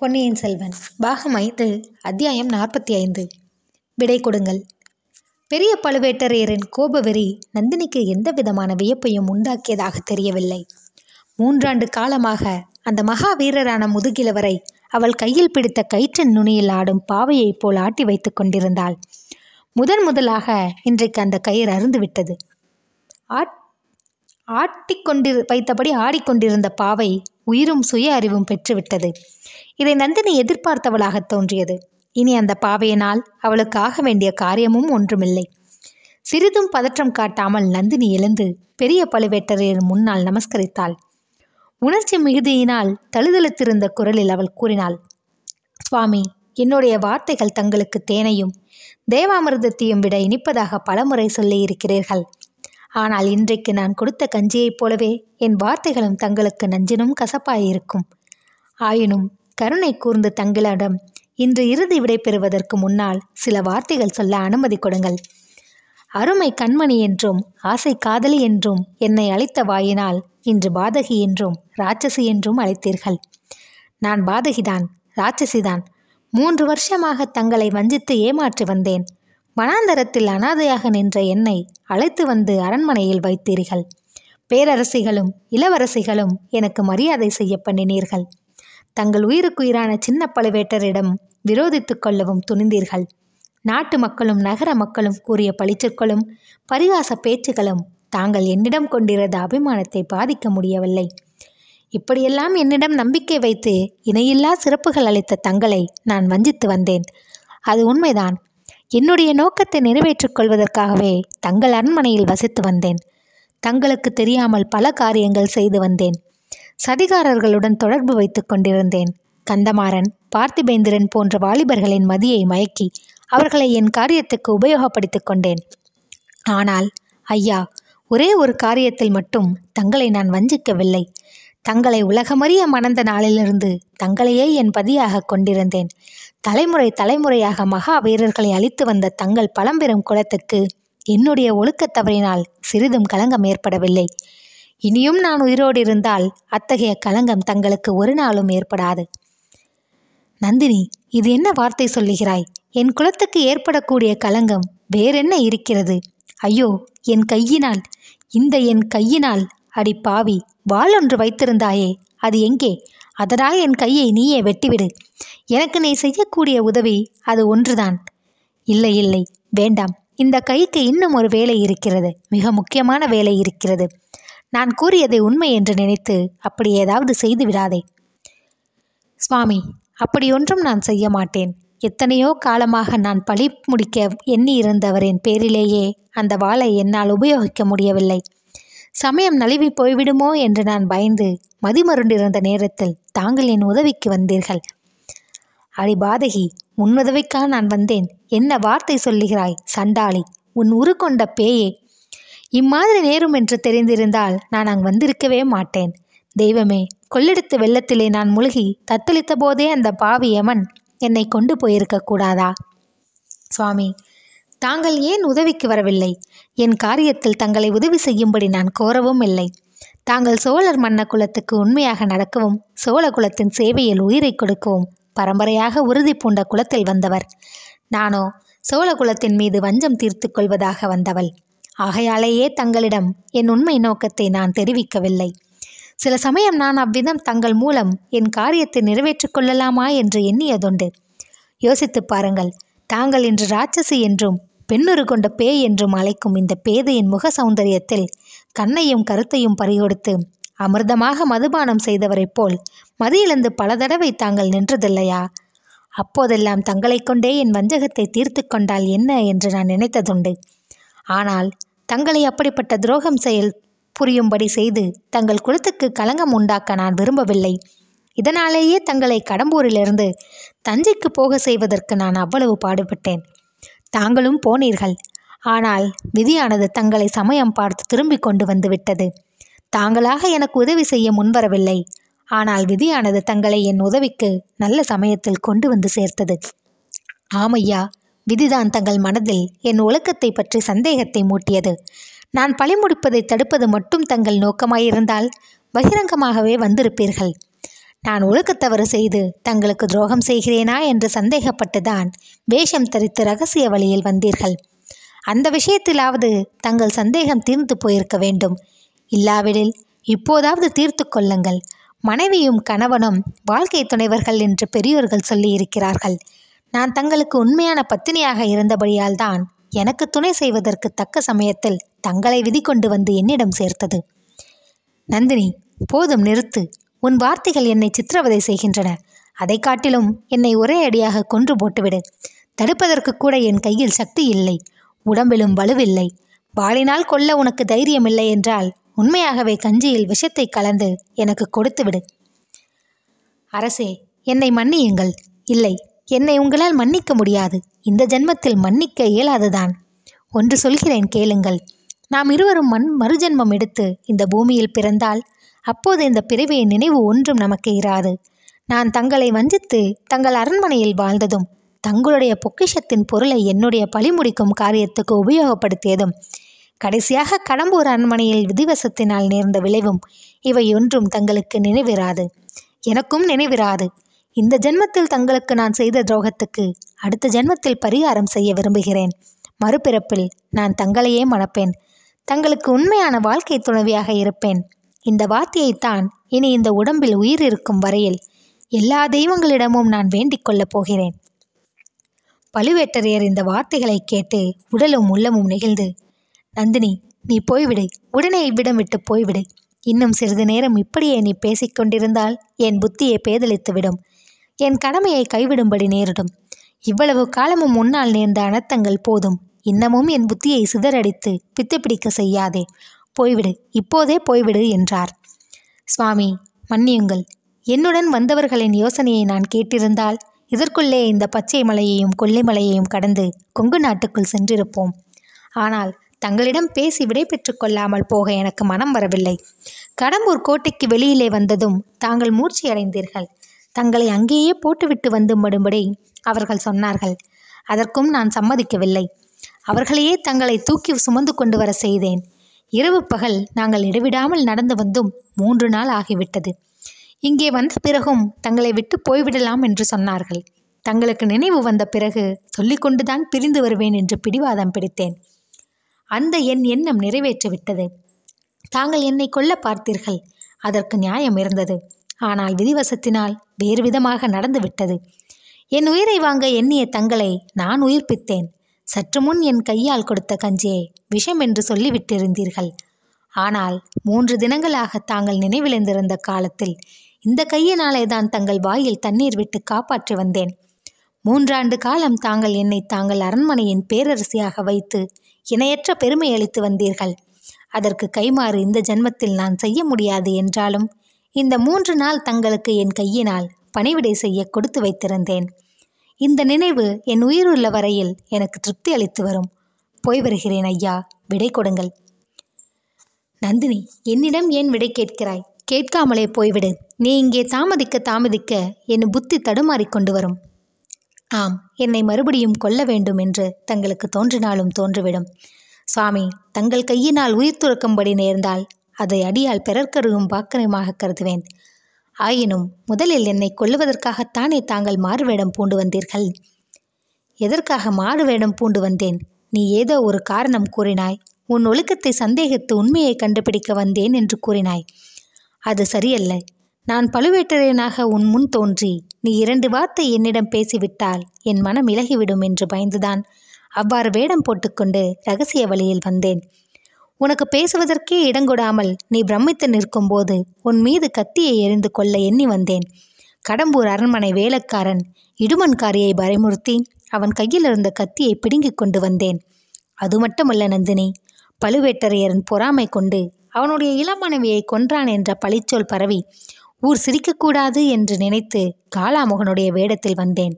பொன்னியின் செல்வன் பாகம் ஐந்து அத்தியாயம் நாற்பத்தி ஐந்து விடை கொடுங்கள். பெரிய பழுவேட்டரையரின் கோபவெறி நந்தினிக்கு எந்த விதமான வியப்பையும் உண்டாக்கியதாக தெரியவில்லை. மூன்றாண்டு காலமாக அந்த மகாவீரரான முதுகிலவரை அவள் கையில் பிடித்த கயிற்றின் நுனியில் ஆடும் பாவையைப் போல் ஆட்டி வைத்துக் கொண்டிருந்தாள். முதன் முதலாக இன்றைக்கு அந்த கயிறு அருந்துவிட்டது ஆட் ஆட்டிக்கொண்டிரு வைத்தபடி ஆடிக்கொண்டிருந்த பாவை உயிரும் சுய அறிவும் பெற்றுவிட்டது. இதை நந்தினி எதிர்பார்த்தவளாக தோன்றியது. இனி அந்த பாவையினால் அவளுக்கு ஆக வேண்டிய காரியமும் ஒன்றுமில்லை. சிறிதும் பதற்றம் காட்டாமல் நந்தினி எழுந்து பெரிய பழுவேட்டரையர் முன்னால் நமஸ்கரித்தாள். உணர்ச்சி மிகுதியினால் தழுதழுத்திருந்த குரலில் அவள் கூறினாள் சுவாமி என்னுடைய வார்த்தைகள் தங்களுக்கு தேனையும் தேவாமிர்தத்தையும் விட இனிப்பதாக பலமுறை சொல்லியிருக்கிறீர்கள். ஆனால் இன்றைக்கு நான் கொடுத்த கஞ்சியைப் போலவே என் வார்த்தைகளும் தங்களுக்கு நஞ்சினும் கசப்பாயிருக்கும். ஆயினும் கருணை கூர்ந்து தங்களிடம் இன்று இறுதி விடை பெறுவதற்கு முன்னால் சில வார்த்தைகள் சொல்ல அனுமதி கொடுங்கள். அருமை கண்மணி என்றும் ஆசை காதலி என்றும் என்னை அழைத்த வாயினால் இன்று பாதகி என்றும் ராட்சசி என்றும் அழைத்தீர்கள். நான் பாதகிதான் ராட்சசிதான். மூன்று வருஷமாக தங்களை வஞ்சித்து ஏமாற்றி வந்தேன். வனாந்தரத்தில் அனாதையாக நின்ற என்னை அழைத்து வந்து அரண்மனையில் வைத்தீர்கள். பேரரசிகளும் இளவரசிகளும் எனக்கு மரியாதை செய்ய பண்ணினீர்கள். தங்கள் உயிருக்குயிரான சின்ன பழுவேட்டரிடம் விரோதித்துக் கொள்ளவும் துணிந்தீர்கள். நாட்டு மக்களும் நகர மக்களும் கூறிய பழிச்சொற்களும் பரிகாச பேச்சுகளும் தாங்கள் என்னிடம் கொண்டிருந்த அபிமானத்தை பாதிக்க முடியவில்லை. இப்படியெல்லாம் என்னிடம் நம்பிக்கை வைத்து இணையில்லா சிறப்புகள் அளித்த தங்களை நான் வஞ்சித்து வந்தேன். அது உண்மைதான். என்னுடைய நோக்கத்தை நிறைவேற்றிக் கொள்வதற்காகவே தங்கள் அரண்மனையில் வசித்து வந்தேன். தங்களுக்கு தெரியாமல் பல காரியங்கள் செய்து வந்தேன். சதிகாரர்களுடன் தொடர்பு வைத்துக் கொண்டிருந்தேன். கந்தமாறன் பார்த்திபேந்திரன் போன்ற வாலிபர்களின் மதியை மயக்கி அவர்களை என் காரியத்துக்கு உபயோகப்படுத்திக் கொண்டேன். ஆனால் ஐயா ஒரே ஒரு காரியத்தில் மட்டும் தங்களை நான் வஞ்சிக்கவில்லை. தங்களை உலகமறிய மணந்த நாளிலிருந்து தங்களையே என் பதியாக கொண்டிருந்தேன். தலைமுறை தலைமுறையாக மகா வீரர்களை அழித்து வந்த தங்கள் பழம்பெரும் குலத்துக்கு என்னுடைய ஒழுக்கத் தவறினால் சிறிதும் களங்கம் ஏற்படவில்லை. இனியும் நான் உயிரோடு இருந்தால் அத்தகைய களங்கம் தங்களுக்கு ஒரு நாளும் ஏற்படாது. நந்தினி இது என்ன வார்த்தை சொல்லுகிறாய்? என் குலத்துக்கு ஏற்படக்கூடிய களங்கம் வேறென்ன இருக்கிறது? ஐயோ என் கையினால் இந்த என் கையினால். அடி பாவி வாள் ஒன்று வைத்திருந்தாயே அது எங்கே? அதனால் என் கையை நீயே வெட்டிவிடு. எனக்கு நீ செய்யக்கூடிய உதவி அது ஒன்றுதான். இல்லை இல்லை வேண்டாம். இந்த கைக்கு இன்னும் ஒரு வேலை இருக்கிறது. மிக முக்கியமான வேலை இருக்கிறது. நான் கூறியதை உண்மை என்று நினைத்து அப்படி ஏதாவது செய்து விடாதே. சுவாமி அப்படியொன்றும் நான் செய்ய மாட்டேன். எத்தனையோ காலமாக நான் பழி முடிக்க எண்ணி இருந்தவரின் பேரிலேயே அந்த வாளை என்னால் உபயோகிக்க முடியவில்லை. சமயம் நழுவி போய்விடுமோ என்று நான் பயந்து மதிமருண்டிருந்த நேரத்தில் தாங்கள் என் உதவிக்கு வந்தீர்கள். அடி பாதகி உன் நான் வந்தேன். என்ன வார்த்தை சொல்லுகிறாய் சண்டாளி? உன் உரு கொண்ட பேயே. இம்மாதிரி நேரும் என்று தெரிந்திருந்தால் நான் அங்கு வந்திருக்கவே மாட்டேன். தெய்வமே கொள்ளெடுத்த வெள்ளத்திலே நான் முழுகி தத்தளித்த போதே அந்த பாவி யமன் என்னை கொண்டு போயிருக்க கூடாதா? சுவாமி தாங்கள் ஏன் உதவிக்கு வரவில்லை? என் காரியத்தில் தங்களை உதவி செய்யும்படி நான் கோரவும் இல்லை. தாங்கள் சோழர் மன்ன குலத்துக்கு உண்மையாக நடக்கவும் சோழ குலத்தின் சேவையில் உயிரை கொடுக்கவும் பரம்பரையாக உறுதி பூண்ட குலத்தில் வந்தவர். நானோ சோழ குலத்தின் மீது வஞ்சம் தீர்த்து கொள்வதாக வந்தவள். ஆகையாலேயே தங்களிடம் என் உண்மை நோக்கத்தை நான் தெரிவிக்கவில்லை. சில சமயம் நான் அவ்விதம் தங்கள் மூலம் என் காரியத்தை நிறைவேற்றிக் கொள்ளலாமா என்று எண்ணியதுண்டு. யோசித்துப் பாருங்கள் தாங்கள் இன்று ராட்சசி என்றும் பெண்ணுரு கொண்ட பேய் என்றும் அழைக்கும் இந்த பேதையின் முக சௌந்தரியத்தில் கண்ணையும் கருத்தையும் பறிகொடுத்து அமிர்தமாக மதுபானம் செய்தவரைப் போல் மதியிலிருந்து பல தடவை தாங்கள் நின்றதில்லையா? அப்போதெல்லாம் தங்களை கொண்டே என் வஞ்சகத்தை தீர்த்து கொண்டால் என்ன என்று நான் நினைத்ததுண்டு. ஆனால் தங்களை அப்படிப்பட்ட துரோகம் செயல் புரியும்படி செய்து தங்கள் குலத்துக்கு களங்கம் உண்டாக்க நான் விரும்பவில்லை. இதனாலேயே தங்களை கடம்பூரிலிருந்து தஞ்சைக்கு போக செய்வதற்கு நான் அவ்வளவு பாடுபட்டேன். தாங்களும் போனீர்கள். ஆனால் விதியானது தங்களை சமயம் பார்த்து திரும்பிக் கொண்டு வந்து விட்டது. தாங்களாக எனக்கு உதவி செய்ய முன்வரவில்லை. ஆனால் விதியானது தங்களை என் உதவிக்கு நல்ல சமயத்தில் கொண்டு வந்து சேர்த்தது. ஆமையா விதிதான் தங்கள் மனதில் என் ஒழுக்கத்தை பற்றி சந்தேகத்தை மூட்டியது. நான் பழி முடிப்பதை தடுப்பது மட்டும் தங்கள் நோக்கமாயிருந்தால் பகிரங்கமாகவே வந்திருப்பீர்கள். நான் ஒழுக்கத்தவறு செய்து தங்களுக்கு துரோகம் செய்கிறேனா என்று சந்தேகப்பட்டுதான் வேஷம் தரித்து ரகசிய வழியில் வந்தீர்கள். அந்த விஷயத்திலாவது தங்கள் சந்தேகம் தீர்ந்து போயிருக்க வேண்டும். இல்லாவிடில் இப்போதாவது தீர்த்து கொள்ளுங்கள். மனைவியும் கணவனும் வாழ்க்கை துணைவர்கள் என்று பெரியோர்கள் சொல்லி இருக்கிறார்கள் நான் தங்களுக்கு உண்மையான பத்தினியாக இருந்தபடியால் தான் எனக்கு துணை செய்வதற்கு தக்க சமயத்தில் தங்களை விதி கொண்டு வந்து என்னிடம் சேர்த்தது. நந்தினி போதும் நிறுத்து. உன் வார்த்தைகள் என்னை சித்திரவதை செய்கின்றன. அதை காட்டிலும் என்னை ஒரே அடியாக கொன்று போட்டுவிடு. தடுப்பதற்கு கூட என் கையில் சக்தி இல்லை. உடம்பிலும் வலுவில்லை. வாளினால் கொல்ல உனக்கு தைரியம் இல்லை என்றால் உண்மையாகவே கஞ்சியில் விஷத்தை கலந்து எனக்கு கொடுத்துவிடு. அரசே என்னை மன்னியுங்கள். இல்லை என்னை உங்களால் மன்னிக்க முடியாது. இந்த ஜென்மத்தில் மன்னிக்க இயலாதுதான். ஒன்று சொல்கிறேன் கேளுங்கள். நாம் இருவரும் மண் மறுஜென்மம் எடுத்து இந்த பூமியில் பிறந்தால் அப்போது இந்த பிறவியின் நினைவு ஒன்றும் நமக்கு இராது. நான் தங்களை வஞ்சித்து தங்கள் அரண்மனையில் வாழ்ந்ததும் தங்களுடைய பொக்கிஷத்தின் பொருளை என்னுடைய பழிமுடிக்கும் காரியத்துக்கு உபயோகப்படுத்தியதும் கடைசியாக கடம்பூர் அரண்மனையில் விதிவசத்தினால் நேர்ந்த விளைவும் இவை ஒன்றும் தங்களுக்கு நினைவிராது. எனக்கும் நினைவிராது. இந்த ஜென்மத்தில் தங்களுக்கு நான் செய்த துரோகத்துக்கு அடுத்த ஜென்மத்தில் பரிகாரம் செய்ய விரும்புகிறேன். மறுபிறப்பில் நான் தங்களையே மணப்பேன். தங்களுக்கு உண்மையான வாழ்க்கை துணைவியாக இருப்பேன். இந்த வார்த்தையைத்தான் இனி இந்த உடம்பில் உயிர் இருக்கும் வரையில் எல்லா தெய்வங்களிடமும் நான் வேண்டிக் கொள்ளப் போகிறேன். பழுவேட்டரையர் இந்த வார்த்தைகளை கேட்டு உடலும் உள்ளமும் நெகிழ்ந்து நந்தினி நீ போய்விடு. உடனே இவ்விடம் விட்டு போய்விடு. இன்னும் சிறிது நேரம் இப்படியே நீ பேசிக்கொண்டிருந்தால் என் புத்தியை பேதலித்துவிடும். என் கடமையை கைவிடும்படி நேரிடும். இவ்வளவு காலமும் முன்னால் நேர்ந்த அனர்த்தங்கள் போதும். இன்னமும் என் புத்தியை சிதறடித்து பித்து பிடிக்க செய்யாதே. போய்விடு இப்போதே போய்விடு என்றார். சுவாமி மன்னியுங்கள். என்னுடன் வந்தவர்களின் யோசனையை நான் கேட்டிருந்தால் இதற்குள்ளே இந்த பச்சை மலையையும் கொல்லிமலையையும் கடந்து கொங்கு நாட்டுக்குள் சென்றிருப்போம். ஆனால் தங்களிடம் பேசி விடை பெற்றுக் கொள்ளாமல் போக எனக்கு மனம் வரவில்லை. கடம்பூர் கோட்டைக்கு வெளியிலே வந்ததும் தாங்கள் மூர்ச்சியடைந்தீர்கள் தங்களை அங்கேயே போட்டுவிட்டு வந்து மடும்படி அவர்கள் சொன்னார்கள். அதற்கும் நான் சம்மதிக்கவில்லை. அவர்களையே தங்களை தூக்கி சுமந்து கொண்டு வர செய்தேன். இரவு பகல் நாங்கள் இடைவிடாமல் நடந்து வந்தும் மூன்று நாள் ஆகிவிட்டது. இங்கே வந்த பிறகும் தங்களை விட்டு போய்விடலாம் என்று சொன்னார்கள். தங்களுக்கு நினைவு வந்த பிறகு சொல்லிக்கொண்டுதான் பிரிந்து வருவேன் என்று பிடிவாதம் பிடித்தேன். அந்த என் எண்ணம் நிறைவேற்றிவிட்டது. தாங்கள் என்னை கொல்ல பார்த்தீர்கள். அதற்கு நியாயம் இருந்தது. ஆனால் விதிவசத்தினால் வேறு விதமாக நடந்துவிட்டது. என் உயிரை வாங்க எண்ணிய தங்களை நான் உயிர்ப்பித்தேன். சற்று முன் என் கையால் கொடுத்த கஞ்சியை விஷம் என்று சொல்லிவிட்டிருந்தீர்கள். ஆனால் மூன்று தினங்களாக தாங்கள் நினைவிழந்திருந்த காலத்தில் இந்த கையினாலே தான் தங்கள் வாயில் தண்ணீர் விட்டு காப்பாற்றி வந்தேன். மூன்றாண்டு காலம் தாங்கள் என்னை தாங்கள் அரண்மனையின் பேரரசியாக வைத்து இணையற்ற பெருமை அளித்து வந்தீர்கள். அதற்கு கைமாறு இந்த ஜென்மத்தில் நான் செய்ய முடியாது என்றாலும் இந்த மூன்று நாள் தங்களுக்கு என் கையினால் பணிவிடை செய்ய கொடுத்து வைத்திருந்தேன். இந்த நினைவு என் உயிருள்ள வரையில் எனக்கு திருப்தி அளித்து வரும். போய் வருகிறேன் ஐயா. விடை கொடுங்கள். நந்தினி என்னிடம் ஏன் விடை கேட்கிறாய்? கேட்காமலே போய்விடு. நீ இங்கே தாமதிக்க தாமதிக்க என் புத்தி தடுமாறிக்கொண்டு வரும். ஆம் என்னை மறுபடியும் கொல்ல வேண்டும் என்று தங்களுக்கு தோன்றினாலும் தோன்றிவிடும். சுவாமி தங்கள் கையினால் உயிர் துறக்கும்படி நேர்ந்தால் அதை அடியால் பிறர்க்கருகும் பாக்கனமாக கருதுவேன். ஆயினும் முதலில் என்னை கொல்லுவதற்காகத்தானே தாங்கள் மாறுவேடம் பூண்டு வந்தீர்கள்? எதற்காக மாறு வேடம் பூண்டு வந்தேன்? நீ ஏதோ ஒரு காரணம் கூறினாய். உன் ஒழுக்கத்தை சந்தேகித்து உண்மையை கண்டுபிடிக்க வந்தேன் என்று கூறினாய். அது சரியல்ல. நான் பழுவேட்டரையனாக உன் முன் தோன்றி நீ இரண்டு வார்த்தை என்னிடம் பேசிவிட்டால் என் மனம் இலகிவிடும் என்று பயந்துதான் அவ்வாறு வேடம் போட்டுக்கொண்டு ரகசிய வழியில் வந்தேன். உனக்கு பேசுவதற்கே இடங்கொடாமல் நீ பிரமித்து நிற்கும்போது உன் மீது கத்தியை எறிந்து கொள்ள எண்ணி வந்தேன். கடம்பூர் அரண்மனை வேலைக்காரன் இடுமன்காரியை பயமுறுத்தி அவன் கையில் இருந்த கத்தியை பிடுங்கிக் கொண்டு வந்தேன். அது மட்டுமல்ல நந்தினி பழுவேட்டரையரன் பொறாமை கொண்டு அவனுடைய இளமனைவியை கொன்றான் என்ற பழிச்சொல் பரவி ஊர் சிரிக்கக்கூடாது என்று நினைத்து காளாமுகனுடைய வேடத்தில் வந்தேன்.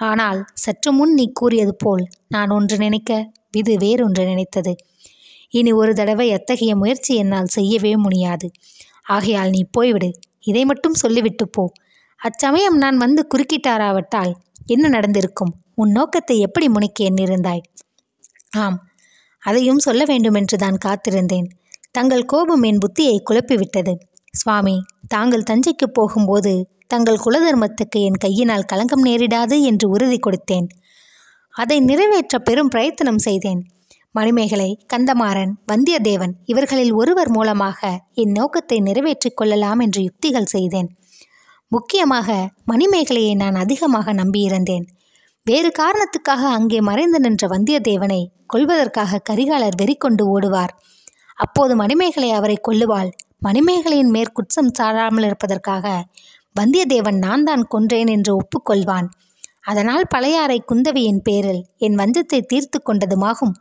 ஆனால் சற்று முன் நீ கூறியது போல் நான் ஒன்று நினைக்க இது வேறொன்று நினைத்தது. இனி ஒரு தடவை எத்தகைய முயற்சி என்னால் செய்யவே முடியாது. ஆகையால் நீ போய்விடு. இதை மட்டும் சொல்லிவிட்டு போ. அச்சமயம் நான் வந்து குறுக்கிட்டாராவட்டால் என்ன நடந்திருக்கும்? உன் நோக்கத்தை எப்படி முனைக்க எண்ணிருந்தாய்? ஆம் அதையும் சொல்ல வேண்டுமென்று தான் காத்திருந்தேன். தங்கள் கோபம் என் புத்தியை குழப்பிவிட்டது. சுவாமி தாங்கள் தஞ்சைக்கு போகும்போது தங்கள் குலதர்மத்துக்கு என் கையினால் களங்கம் நேரிடாது என்று உறுதி கொடுத்தேன். அதை நிறைவேற்ற பெரும் பிரயத்தனம் செய்தேன். மணிமேகலை கந்தமாறன் வந்தியத்தேவன் இவர்களில் ஒருவர் மூலமாக என் நோக்கத்தை நிறைவேற்றிக் கொள்ளலாம் என்று யுக்திகள் செய்தேன். முக்கியமாக மணிமேகலையை நான் அதிகமாக நம்பியிருந்தேன். வேறு காரணத்துக்காக அங்கே மறைந்து நின்ற வந்தியத்தேவனை கொல்வதற்காக கரிகாலர் வெறி கொண்டு ஓடுவார். அப்போது மணிமேகலை அவரை கொல்லுவாள். மணிமேகலையின் மேற்குற்றம் சாராமல் இருப்பதற்காக வந்தியத்தேவன் நான் தான் கொன்றேன் என்று ஒப்புக்கொள்வான். அதனால் பழையாறை குந்தவியின் பேரில் என் வஞ்சத்தை தீர்த்து கொண்டதுமாகும்.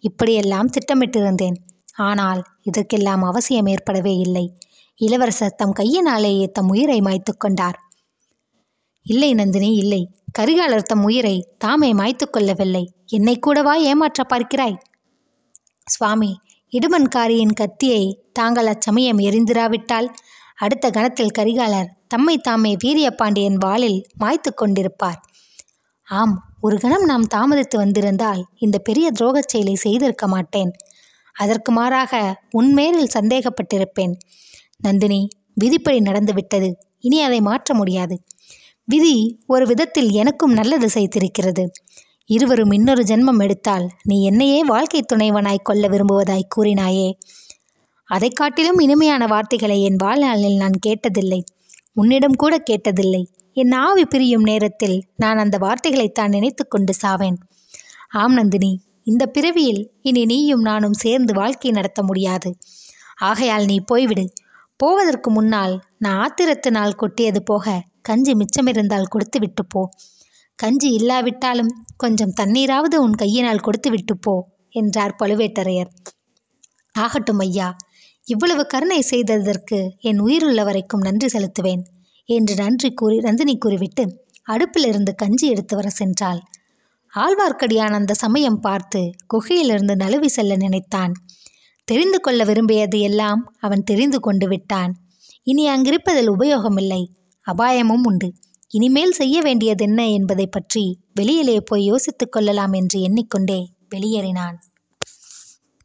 இப்படியெல்லாம் திட்டமிட்டிருந்தேன். ஆனால் இதற்கெல்லாம் அவசியம் ஏற்படவே இல்லை. இளவரசர் தம் கையினாலேயே தம் உயிரை மாய்த்து கொண்டார். இல்லை நந்தினி இல்லை. கரிகாலர் தம் உயிரை தாமே மாய்த்து கொள்ளவில்லை. என்னை கூடவா ஏமாற்ற பார்க்கிறாய்? சுவாமி இடுமன்காரியின் கத்தியை தாங்கள் அச்சமயம் எரிந்திராவிட்டால் அடுத்த கணத்தில் கரிகாலர் தம்மை தாமே வீரியபாண்டியன் வாளில் மாய்த்து கொண்டிருப்பார். ஆம் ஒரு கணம் நாம் தாமதித்து வந்திருந்தால் இந்த பெரிய துரோகச் செயலை செய்திருக்க மாட்டேன். அதற்கு மாறாக உன்மேலில் சந்தேகப்பட்டிருப்பேன். நந்தினி விதிப்படி நடந்துவிட்டது இனி அதை மாற்ற முடியாது. விதி ஒரு விதத்தில் எனக்கும் நல்லது செய்திருக்கிறது. இருவரும் இன்னொரு ஜென்மம் எடுத்தால் நீ என்னையே வாழ்க்கை துணைவனாய் கொள்ள விரும்புவதாய் கூறினாயே. அதை காட்டிலும் இனிமையான வார்த்தைகளை என் வாழ்நாளில் நான் கேட்டதில்லை. உன்னிடம் கூட கேட்டதில்லை. என் ஆவி பிரியும் நேரத்தில் நான் அந்த வார்த்தைகளைத்தான் நினைத்து கொண்டு சாவேன். ஆம் நந்தினி இந்த பிறவியில் இனி நீயும் நானும் சேர்ந்து வாழ்க்கை நடத்த முடியாது. ஆகையால் நீ போய்விடு. போவதற்கு முன்னால் நான் ஆத்திரத்தினால் கொட்டியது போக கஞ்சி மிச்சமிருந்தால் கொடுத்து விட்டு போ. கஞ்சி இல்லாவிட்டாலும் கொஞ்சம் தண்ணீராவது உன் கையினால் கொடுத்து விட்டு போ என்றார் பழுவேட்டரையர். ஆகட்டும் ஐயா இவ்வளவு கருணை செய்ததற்கு என் உயிருள்ள வரைக்கும் நன்றி செலுத்துவேன். என்று நன்றி கூறி நந்தினி கூறிவிட்டு அடுப்பிலிருந்து கஞ்சி எடுத்து வர சென்றாள். ஆழ்வார்க்கடியான் அந்த சமயம் பார்த்து குகையிலிருந்து நழுவி செல்ல நினைத்தான். தெரிந்து கொள்ள விரும்பியது எல்லாம் அவன் தெரிந்து கொண்டு விட்டான். இனி அங்கிருப்பதில் உபயோகமில்லை அபாயமும் உண்டு. இனிமேல் செய்ய வேண்டியதென்ன என்பதை பற்றி வெளியிலே போய் யோசித்துக் கொள்ளலாம் என்று எண்ணிக்கொண்டே வெளியேறினான்.